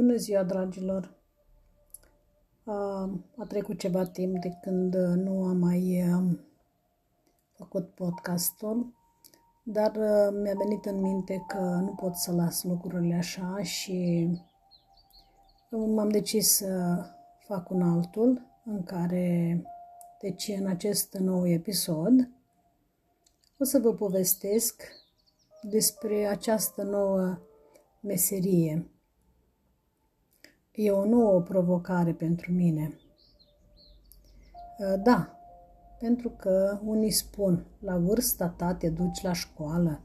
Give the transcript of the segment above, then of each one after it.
Bună ziua, dragilor! A trecut ceva timp de când nu am mai făcut podcastul, dar mi-a venit în minte că nu pot să las lucrurile așa și m-am decis să fac un altul în care, deci în acest nou episod, o să vă povestesc despre această nouă meserie E o nouă provocare pentru mine. Uh, da, pentru că unii spun, la vârsta ta te duci la școală.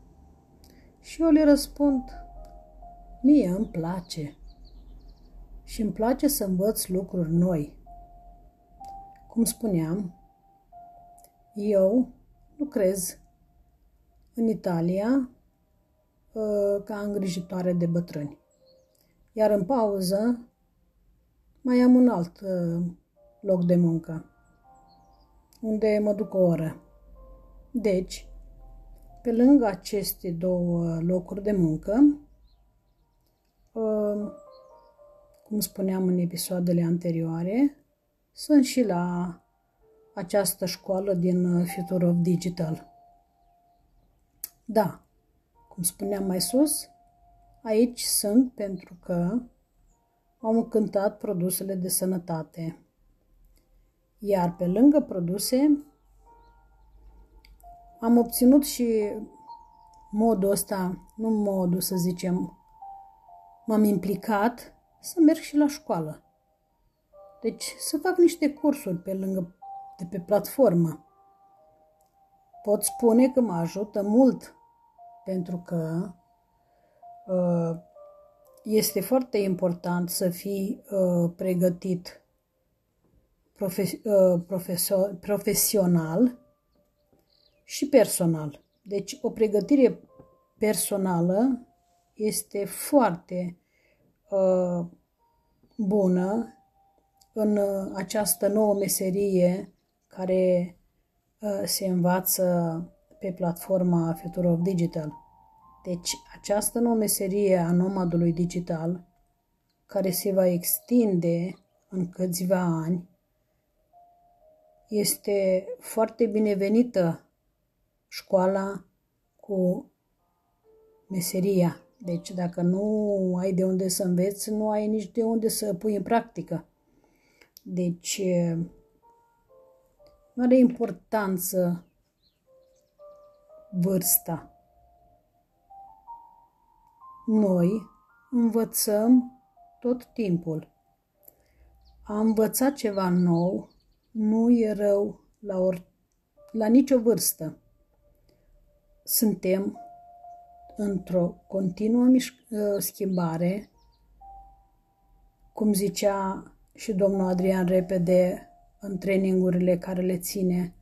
Și eu le răspund, mie îmi place. Și îmi place să învăț lucruri noi. Cum spuneam, eu lucrez în Italia uh, ca îngrijitoare de bătrâni. Iar în pauză mai am un alt uh, loc de muncă, unde mă duc o oră. Deci, pe lângă aceste două locuri de muncă, uh, cum spuneam în episoadele anterioare, sunt și la această școală din Future of Digital. Da, cum spuneam mai sus, aici sunt pentru că am încântat produsele de sănătate. Iar pe lângă produse, am obținut și modul ăsta, nu modul să zicem, m-am implicat să merg și la școală. Deci să fac niște cursuri pe lângă, de pe platformă. Pot spune că mă ajută mult pentru că uh, este foarte important să fii uh, pregătit profe- uh, profesor, profesional și personal. Deci o pregătire personală este foarte uh, bună în uh, această nouă meserie care uh, se învață pe platforma Future of Digital. Deci, această nouă meserie a nomadului digital, care se va extinde în câțiva ani, este foarte binevenită școala cu meseria. Deci dacă nu ai de unde să înveți, nu ai nici de unde să pui în practică. Deci nu are importanță vârsta noi învățăm tot timpul. A învăța ceva nou nu e rău la, or, la nicio vârstă. Suntem într-o continuă mișc- ă, schimbare, cum zicea și domnul Adrian Repede în trainingurile care le ține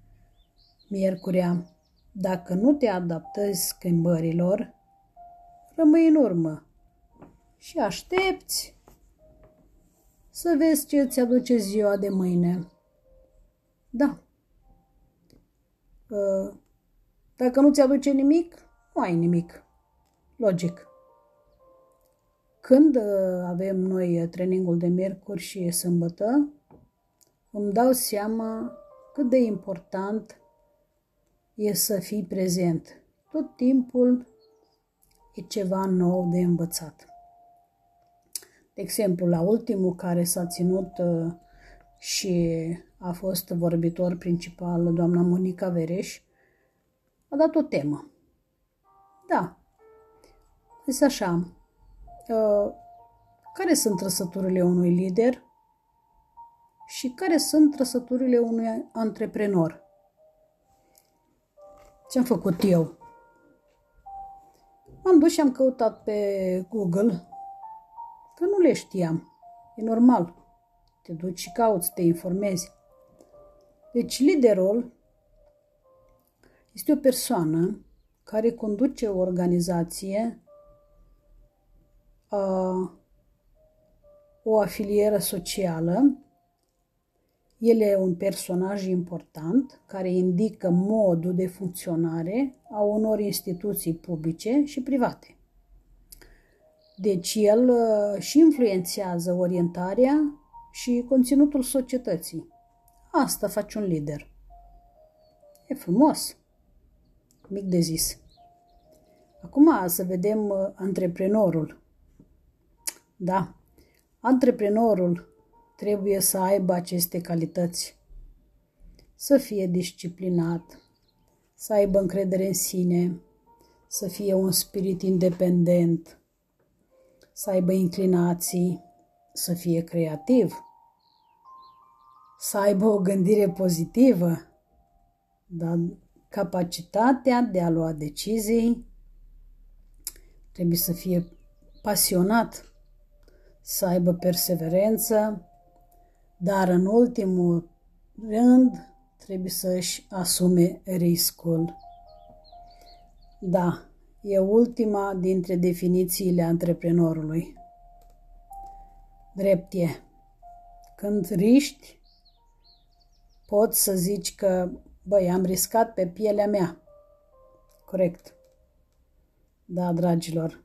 miercurea, dacă nu te adaptezi schimbărilor, rămâi în urmă și aștepți să vezi ce îți aduce ziua de mâine. Da. Ă, dacă nu ți aduce nimic, nu ai nimic. Logic. Când ă, avem noi trainingul de miercuri și sâmbătă, îmi dau seama cât de important e să fii prezent. Tot timpul e ceva nou de învățat. De exemplu, la ultimul care s-a ținut uh, și a fost vorbitor principal doamna Monica Vereș, a dat o temă. Da, este așa, uh, care sunt trăsăturile unui lider și care sunt trăsăturile unui antreprenor. Ce am făcut eu? M-am dus și am căutat pe Google, că nu le știam. E normal. Te duci și cauți, te informezi. Deci liderul este o persoană care conduce o organizație, o afilieră socială el e un personaj important care indică modul de funcționare a unor instituții publice și private. Deci el uh, și influențează orientarea și conținutul societății. Asta face un lider. E frumos. Mic de zis. Acum să vedem uh, antreprenorul. Da, antreprenorul trebuie să aibă aceste calități. Să fie disciplinat, să aibă încredere în sine, să fie un spirit independent, să aibă inclinații, să fie creativ, să aibă o gândire pozitivă, dar capacitatea de a lua decizii trebuie să fie pasionat, să aibă perseverență, dar în ultimul rând trebuie să își asume riscul. Da, e ultima dintre definițiile antreprenorului. Drept e. Când riști, poți să zici că, băi, am riscat pe pielea mea. Corect. Da, dragilor,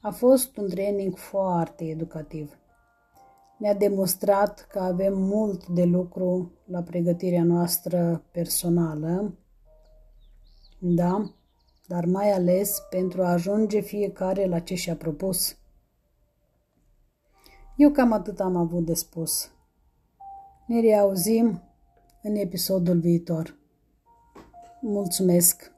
a fost un training foarte educativ. Ne-a demonstrat că avem mult de lucru la pregătirea noastră personală, da, dar mai ales pentru a ajunge fiecare la ce și-a propus. Eu cam atât am avut de spus. Ne reauzim în episodul viitor. Mulțumesc!